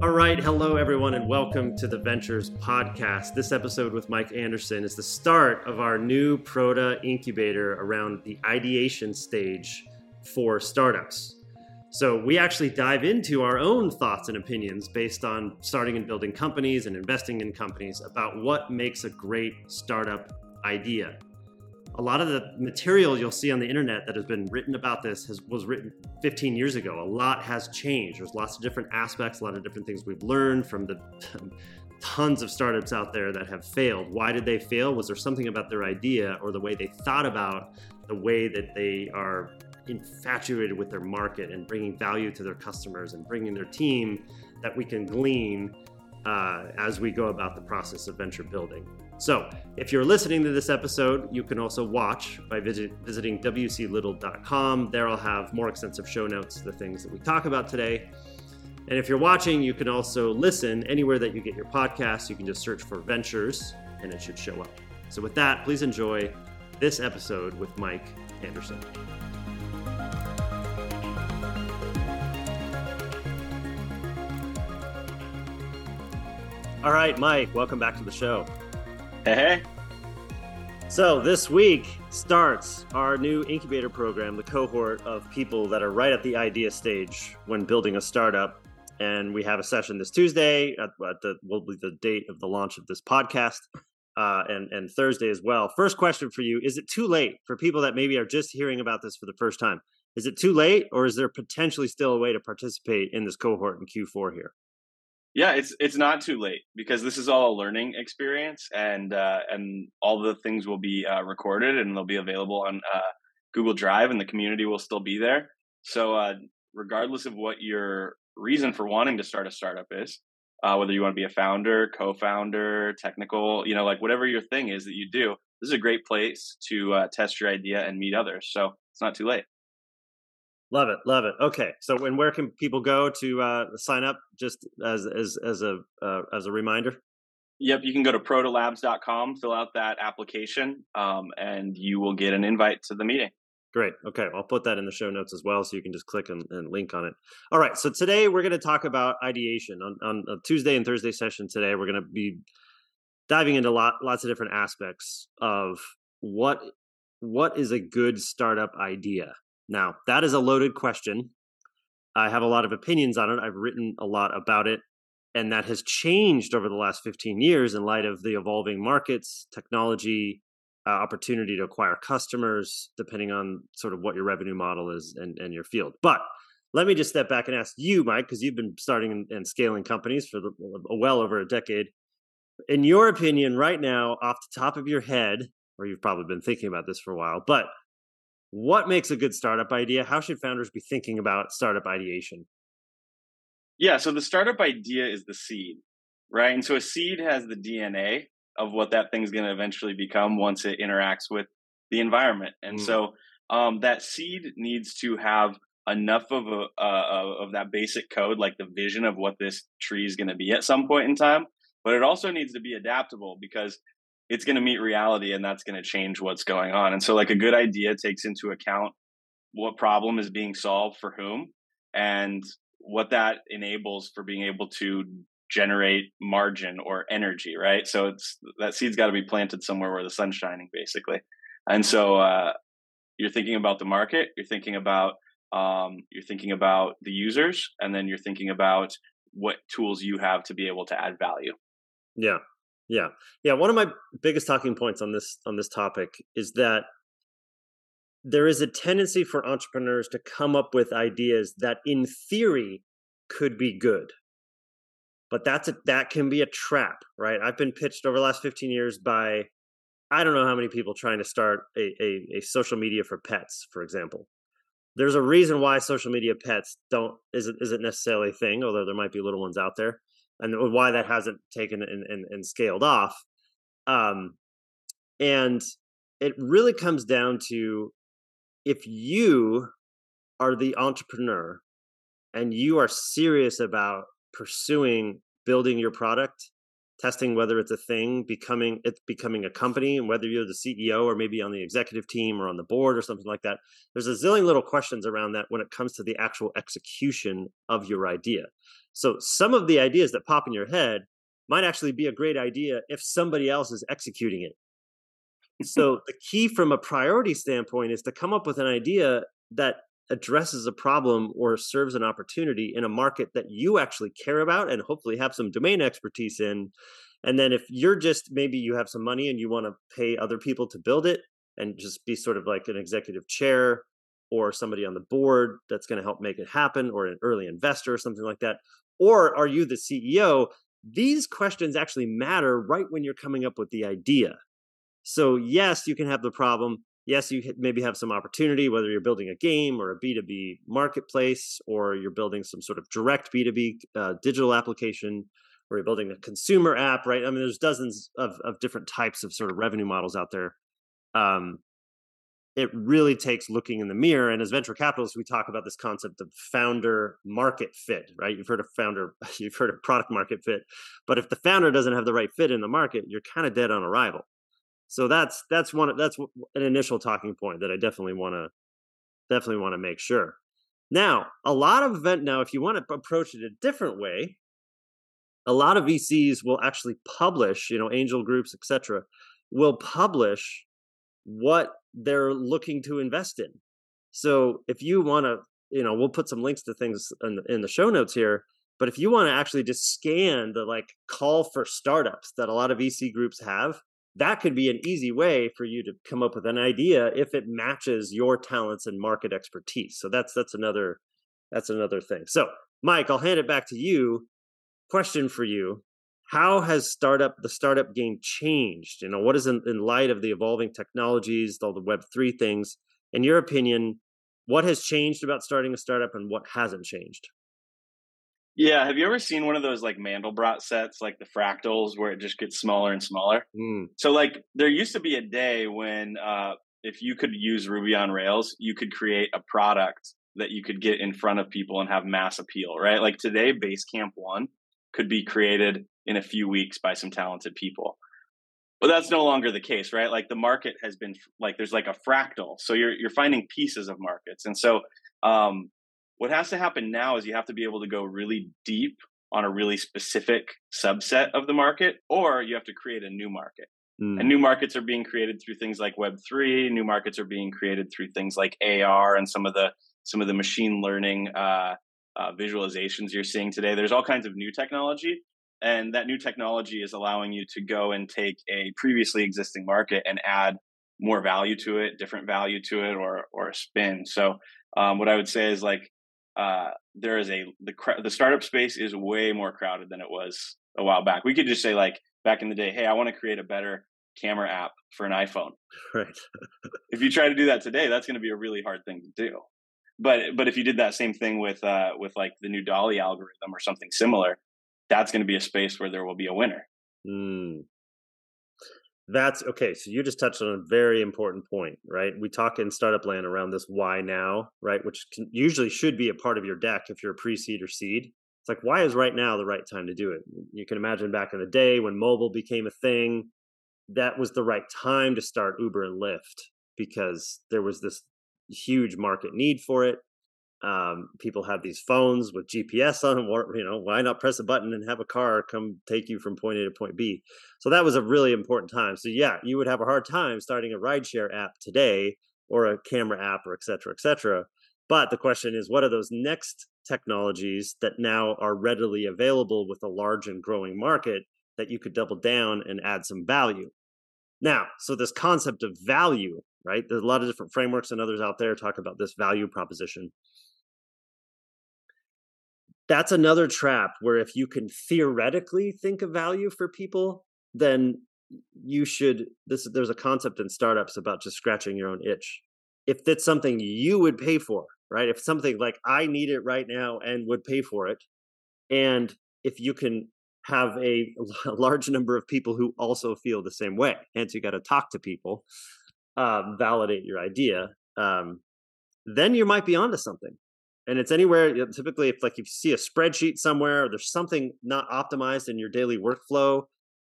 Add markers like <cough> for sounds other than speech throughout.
All right, hello everyone, and welcome to the Ventures podcast. This episode with Mike Anderson is the start of our new Prota incubator around the ideation stage for startups. So, we actually dive into our own thoughts and opinions based on starting and building companies and investing in companies about what makes a great startup idea. A lot of the material you'll see on the internet that has been written about this has, was written 15 years ago. A lot has changed. There's lots of different aspects, a lot of different things we've learned from the <laughs> tons of startups out there that have failed. Why did they fail? Was there something about their idea or the way they thought about the way that they are infatuated with their market and bringing value to their customers and bringing their team that we can glean uh, as we go about the process of venture building. So, if you're listening to this episode, you can also watch by visit, visiting wclittle.com. There I'll have more extensive show notes, the things that we talk about today. And if you're watching, you can also listen anywhere that you get your podcast. You can just search for Ventures and it should show up. So, with that, please enjoy this episode with Mike Anderson. All right, Mike, welcome back to the show. Hey. So, this week starts our new incubator program, the cohort of people that are right at the idea stage when building a startup. And we have a session this Tuesday at, at the will be the date of the launch of this podcast, uh, and and Thursday as well. First question for you: Is it too late for people that maybe are just hearing about this for the first time? Is it too late, or is there potentially still a way to participate in this cohort in Q4 here? Yeah, it's it's not too late because this is all a learning experience, and uh, and all the things will be uh, recorded and they'll be available on uh, Google Drive, and the community will still be there. So, uh, regardless of what your reason for wanting to start a startup is, uh, whether you want to be a founder, co-founder, technical, you know, like whatever your thing is that you do, this is a great place to uh, test your idea and meet others. So it's not too late. Love it, love it. Okay, so and where can people go to uh, sign up? Just as as as a uh, as a reminder. Yep, you can go to protalabs.com, fill out that application, um, and you will get an invite to the meeting. Great. Okay, I'll put that in the show notes as well, so you can just click and, and link on it. All right. So today we're going to talk about ideation on on a Tuesday and Thursday session. Today we're going to be diving into lot, lots of different aspects of what what is a good startup idea now, that is a loaded question. I have a lot of opinions on it. I've written a lot about it. And that has changed over the last 15 years in light of the evolving markets, technology, uh, opportunity to acquire customers, depending on sort of what your revenue model is and, and your field. But let me just step back and ask you, Mike, because you've been starting and, scaling companies for the, well over a decade. In your opinion, right now, off the top of your head, or you've probably been thinking about this for a while, but what makes a good startup idea? How should founders be thinking about startup ideation? Yeah, so the startup idea is the seed, right? And so a seed has the DNA of what that thing's going to eventually become once it interacts with the environment. And mm. so um, that seed needs to have enough of a uh, of that basic code, like the vision of what this tree is going to be at some point in time. But it also needs to be adaptable because it's going to meet reality and that's going to change what's going on. And so, like, a good idea takes into account what problem is being solved for whom and what that enables for being able to generate margin or energy, right? So, it's that seed's got to be planted somewhere where the sun's shining, basically. And so, uh, you're thinking about the market, you're thinking about um, you're thinking about the users, and then you're thinking about what tools you have to be able to add value. Yeah, yeah. Yeah, one of my biggest talking points on this on this topic is that there is a tendency for entrepreneurs to come up with ideas that in theory could be good. But that's a that can be a trap, right? I've been pitched over the last 15 years by I don't know how many people trying to start a, a, a social media for pets, for example. There's a reason why social media pets don't isn't isn't necessarily a thing, although there might be little ones out there and why that hasn't taken and, and, and scaled off. Um, and it really comes down to if you are the entrepreneur and you are serious about pursuing building your product testing whether it's a thing, becoming it's becoming a company, and whether you're the CEO or maybe on the executive team or on the board or something like that. There's a zillion little questions around that when it comes to the actual execution of your idea. So some of the ideas that pop in your head might actually be a great idea if somebody else is executing it. so <laughs> the key from a priority standpoint is to come up with an idea that addresses a problem or serves an opportunity in a market that you actually care about and hopefully have some domain expertise in. And then if you're just maybe you have some money and you want to pay other people to build it and just be sort of like an executive chair or somebody on the board that's going to help make it happen or an early investor or something like that. Or are you the CEO? These questions actually matter right when you're coming up with the idea. So, yes, you can have the problem yes, you maybe have some opportunity, whether you're building a game or a B2B marketplace, or you're building some sort of direct B2B uh, digital application, or you're building a consumer app, right? I mean, there's dozens of, of different types of sort of revenue models out there. Um, it really takes looking in the mirror. And as venture capitalists, we talk about this concept of founder market fit, right? You've heard of founder, <laughs> you've heard of product market fit. But if the founder doesn't have the right fit in the market, you're kind of dead on arrival so that's that's one that's an initial talking point that I definitely want to definitely want to make sure. Now, a lot of event now, if you want to approach it a different way, a lot of VCs will actually publish, you know, angel groups, etc., will publish what they're looking to invest in. So if you want to, you know, we'll put some links to things in the, in the show notes here. But if you want to actually just scan the like call for startups that a lot of VC groups have, that could be an easy way for you to come up with an idea if it matches your talents and market expertise. So that's that's another that's another thing. So mike i'll hand it back to you. Question for you. How has startup the startup game changed? You know what is in, in light of the evolving technologies all the web 3 things? In your opinion what has changed about starting a startup and what hasn't changed yeah, have you ever seen one of those like Mandelbrot sets, like the fractals, where it just gets smaller and smaller? Mm. So, like, there used to be a day when uh, if you could use Ruby on Rails, you could create a product that you could get in front of people and have mass appeal, right? Like today, Basecamp One could be created in a few weeks by some talented people. But that's no longer the case, right? Like the market has been like there's like a fractal, so you're you're finding pieces of markets, and so um, what has to happen now is you have to be able to go really deep on a really specific subset of the market, or you have to create a new market. Mm. And new markets are being created through things like Web3. New markets are being created through things like AR and some of the some of the machine learning uh, uh, visualizations you're seeing today. There's all kinds of new technology, and that new technology is allowing you to go and take a previously existing market and add more value to it, different value to it, or or a spin. So um, what I would say is like uh, there is a the the startup space is way more crowded than it was a while back. We could just say like back in the day, hey, I want to create a better camera app for an iPhone. <laughs> Right. <laughs> if you try to do that today, that's going to be a really hard thing to do. But but if you did that same thing with uh, with like the new DALL-E algorithm or something similar, that's going to be a space where there will be a winner. Mm. That's okay. So you just touched on a very important point, right? We talk in startup land around this why now, right? Which can, usually should be a part of your deck if you're a pre seed or seed. It's like, why is right now the right time to do it? You can imagine back in the day when mobile became a thing, that was the right time to start Uber and Lyft because there was this huge market need for it um, people have these phones with GPS on them. Or, you know, why not press a button and have a car come take you from point A to point B? So that was a really important time. So yeah, you would have a hard time starting a rideshare app today or a camera app or et cetera, et cetera. But the question is, what are those next technologies that now are readily available with a large and growing market that you could double down and add some value? Now, so this concept of value, right? There's a lot of different frameworks and others out there talk about this value proposition that's another trap where if you can theoretically think of value for people, then you should this there's a concept in startups about just scratching your own itch. If it's something you would pay for, right? If something like I need it right now and would pay for it, and if you can have a, <laughs> large number of people who also feel the same way, hence you got to talk to people, um, validate your idea, um, then you might be onto something and it's anywhere typically if like if you see a spreadsheet somewhere or there's something not optimized in your daily workflow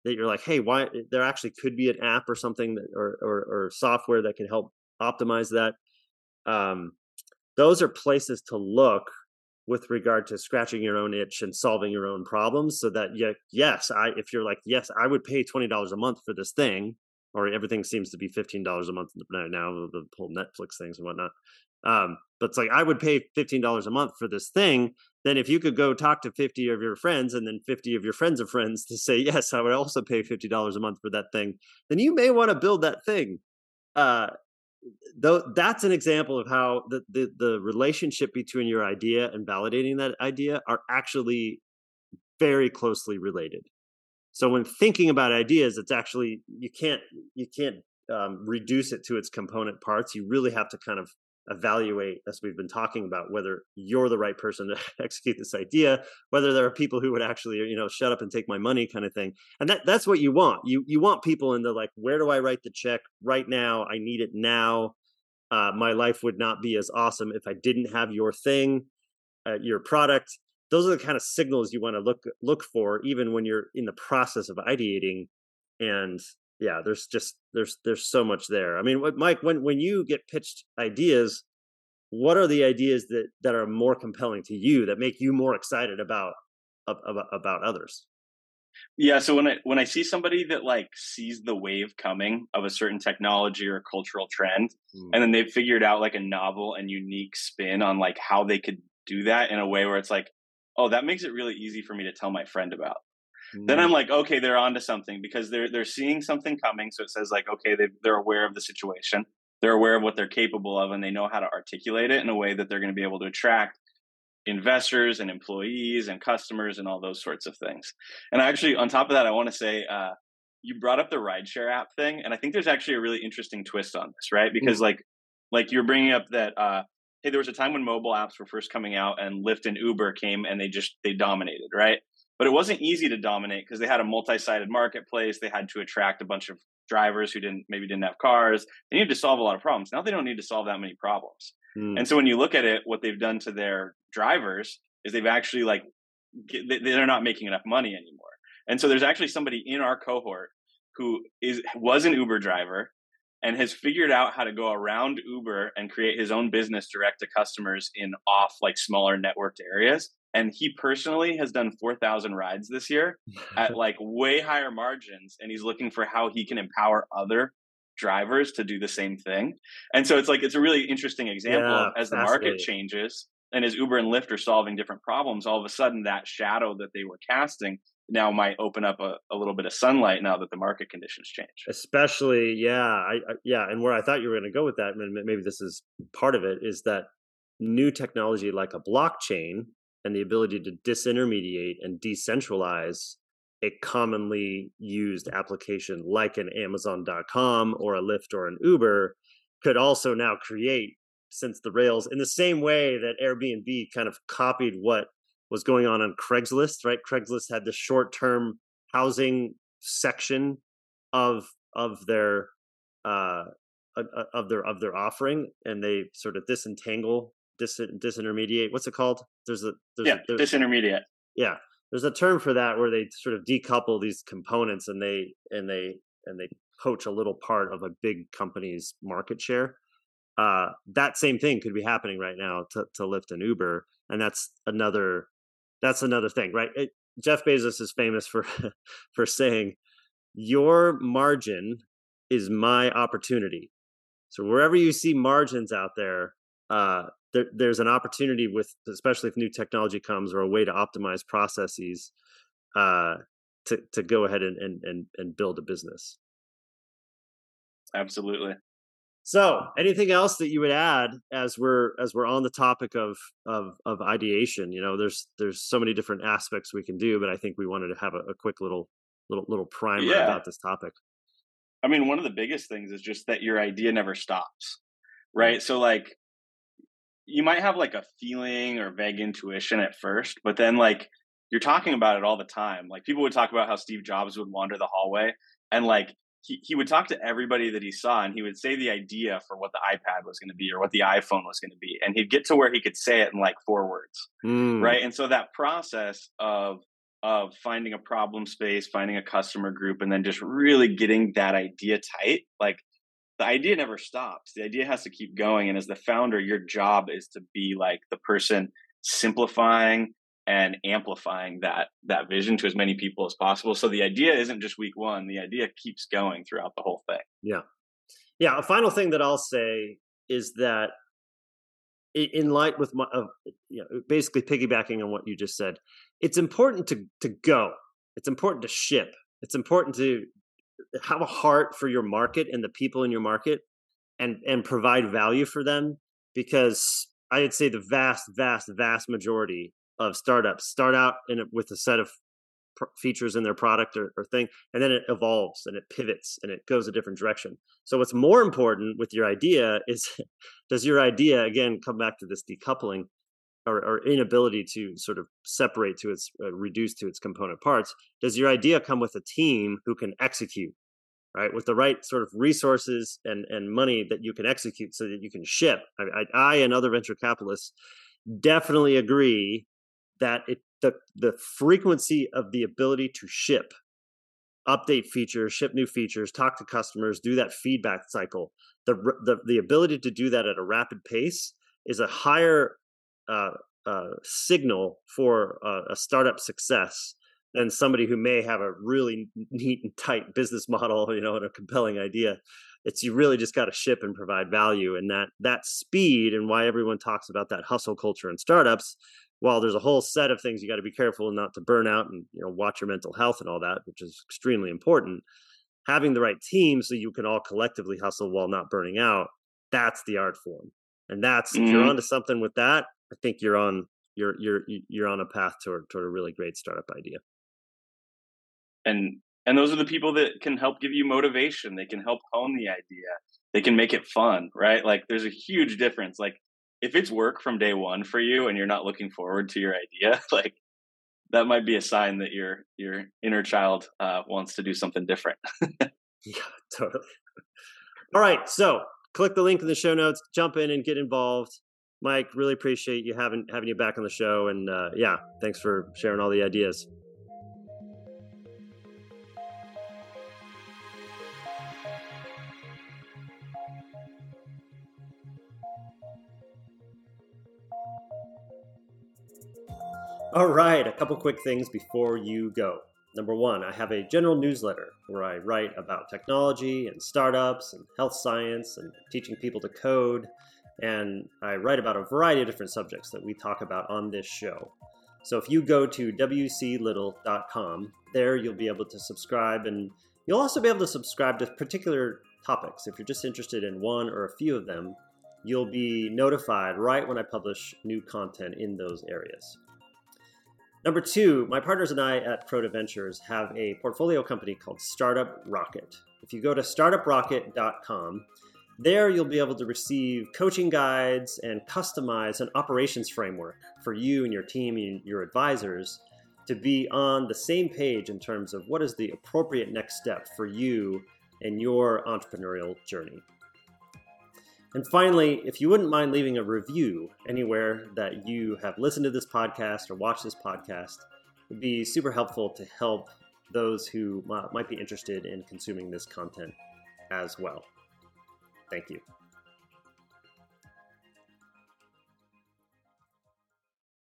that you're like, hey, why there actually could be an app or something that, or, or, or software that can help optimize that. Um, those are places to look with regard to scratching your own itch and solving your own problems so that yeah, yes, I if you're like, yes, I would pay twenty dollars a month for this thing, or everything seems to be fifteen dollars a month now, the whole Netflix things and whatnot. Um, but it's like I would pay fifteen dollars a month for this thing. Then if you could go talk to fifty of your friends and then fifty of your friends of friends to say yes, I would also pay fifty dollars a month for that thing, then you may want to build that thing. Uh, though that's an example of how the, the the relationship between your idea and validating that idea are actually very closely related. So when thinking about ideas, it's actually you can't you can't um, reduce it to its component parts. You really have to kind of evaluate, as we've been talking about, whether you're the right person to <laughs> execute this idea, whether there are people who would actually, you know, shut up and take my money kind of thing. And that that's what you want. You you want people in the like, where do I write the check right now? I need it now. Uh, my life would not be as awesome if I didn't have your thing, uh, your product. Those are the kind of signals you want to look look for, even when you're in the process of ideating. And yeah, there's just there's there's so much there. I mean, Mike, when when you get pitched ideas, what are the ideas that that are more compelling to you that make you more excited about about, about others? Yeah, so when I when I see somebody that like sees the wave coming of a certain technology or cultural trend, mm. and then they've figured out like a novel and unique spin on like how they could do that in a way where it's like, oh, that makes it really easy for me to tell my friend about. Mm. Then I'm like, okay, they're onto something because they're they're seeing something coming. So it says like, okay, they they're aware of the situation, they're aware of what they're capable of, and they know how to articulate it in a way that they're going to be able to attract investors and employees and customers and all those sorts of things. And I actually, on top of that, I want to say uh, you brought up the rideshare app thing, and I think there's actually a really interesting twist on this, right? Because mm like like you're bringing up that uh, hey, there was a time when mobile apps were first coming out, and Lyft and Uber came and they just they dominated, right? But it wasn't easy to dominate because they had a multi-sided marketplace. They had to attract a bunch of drivers who didn't maybe didn't have cars. They needed to solve a lot of problems. Now they don't need to solve that many problems. Mm. And so when you look at it, what they've done to their drivers is they've actually like they're not making enough money anymore. And so there's actually somebody in our cohort who is was an Uber driver and has figured out how to go around Uber and create his own business direct to customers in off like smaller networked areas. And he personally has done 4,000 rides this year <laughs> at like way higher margins. And he's looking for how he can empower other drivers to do the same thing. And so it's like, it's a really interesting example yeah, as the market changes and as Uber and Lyft are solving different problems, all of a sudden that shadow that they were casting now might open up a, a little bit of sunlight now that the market conditions change. Especially, yeah, I, I yeah, and where I thought you were going to go with that, and maybe this is part of it, is that new technology like a blockchain and the ability to disintermediate and decentralize a commonly used application like an Amazon.com or a Lyft or an Uber could also now create since the rails in the same way that Airbnb kind of copied what was going on on Craigslist, right? Craigslist had the short-term housing section of of their uh of their of their offering and they sort of disentangle dis, disintermediate what's it called there's a there's yeah a, there's, disintermediate yeah there's a term for that where they sort of decouple these components and they and they and they poach a little part of a big company's market share uh, that same thing could be happening right now to, to Lyft and Uber, and that's another that's another thing, right? It, Jeff Bezos is famous for <laughs> for saying, "Your margin is my opportunity." So wherever you see margins out there, uh, there, there's an opportunity with, especially if new technology comes or a way to optimize processes, uh, to to go ahead and and and, and build a business. Absolutely. So, anything else that you would add as we're as we're on the topic of of of ideation? You know, there's there's so many different aspects we can do, but I think we wanted to have a, a quick little little little primer yeah. about this topic. I mean, one of the biggest things is just that your idea never stops, right? So, like, you might have like a feeling or vague intuition at first, but then like you're talking about it all the time. Like people would talk about how Steve Jobs would wander the hallway and like he, he would talk to everybody that he saw and he would say the idea for what the iPad was going to be or what the iPhone was going to be. And he'd get to where he could say it in like four words. Mm. Right. And so that process of of finding a problem space, finding a customer group, and then just really getting that idea tight. Like the idea never stops. The idea has to keep going. And as the founder, your job is to be like the person simplifying and amplifying that that vision to as many people as possible. So the idea isn't just week one. The idea keeps going throughout the whole thing. Yeah. Yeah. A final thing that I'll say is that in light with my, you know, basically piggybacking on what you just said, it's important to to go. It's important to ship. It's important to have a heart for your market and the people in your market, and and provide value for them. Because I'd say the vast, vast, vast majority of startups start out in a, with a set of features in their product or, or, thing and then it evolves and it pivots and it goes a different direction so what's more important with your idea is <laughs> does your idea again come back to this decoupling or, or inability to sort of separate to its uh, reduce to its component parts does your idea come with a team who can execute right with the right sort of resources and and money that you can execute so that you can ship. I, I, and other venture capitalists definitely agree that it the the frequency of the ability to ship update features ship new features talk to customers do that feedback cycle the the, the ability to do that at a rapid pace is a higher uh, uh, signal for uh, a startup success than somebody who may have a really neat and tight business model you know and a compelling idea it's you really just got to ship and provide value and that that speed and why everyone talks about that hustle culture in startups while there's a whole set of things you got to be careful not to burn out and you know watch your mental health and all that which is extremely important having the right team so you can all collectively hustle while not burning out that's the art form and that's mm-hmm. if you're mm-hmm. onto something with that i think you're on you're you're you're on a path toward toward a really great startup idea and and those are the people that can help give you motivation they can help hone the idea they can make it fun right like there's a huge difference like if it's work from day one for you and you're not looking forward to your idea, <laughs> like that might be a sign that your your inner child uh, wants to do something different. <laughs> yeah, totally. All right, so click the link in the show notes, jump in and get involved. Mike, really appreciate you having having you back on the show, and uh, yeah, thanks for sharing all the ideas. All right, a couple quick things before you go. Number one, I have a general newsletter where I write about technology and startups and health science and teaching people to code. And I write about a variety of different subjects that we talk about on this show. So if you go to wclittle.com, there you'll be able to subscribe and you'll also be able to subscribe to particular topics. If you're just interested in one or a few of them, you'll be notified right when I publish new content in those areas. Number two, my partners and I at Prota Ventures have a portfolio company called Startup Rocket. If you go to startuprocket.com, there you'll be able to receive coaching guides and customize an operations framework for you and your team and your advisors to be on the same page in terms of what is the appropriate next step for you and your entrepreneurial journey. And finally, if you wouldn't mind leaving a review anywhere that you have listened to this podcast or watched this podcast, it would be super helpful to help those who might be interested in consuming this content as well. Thank you.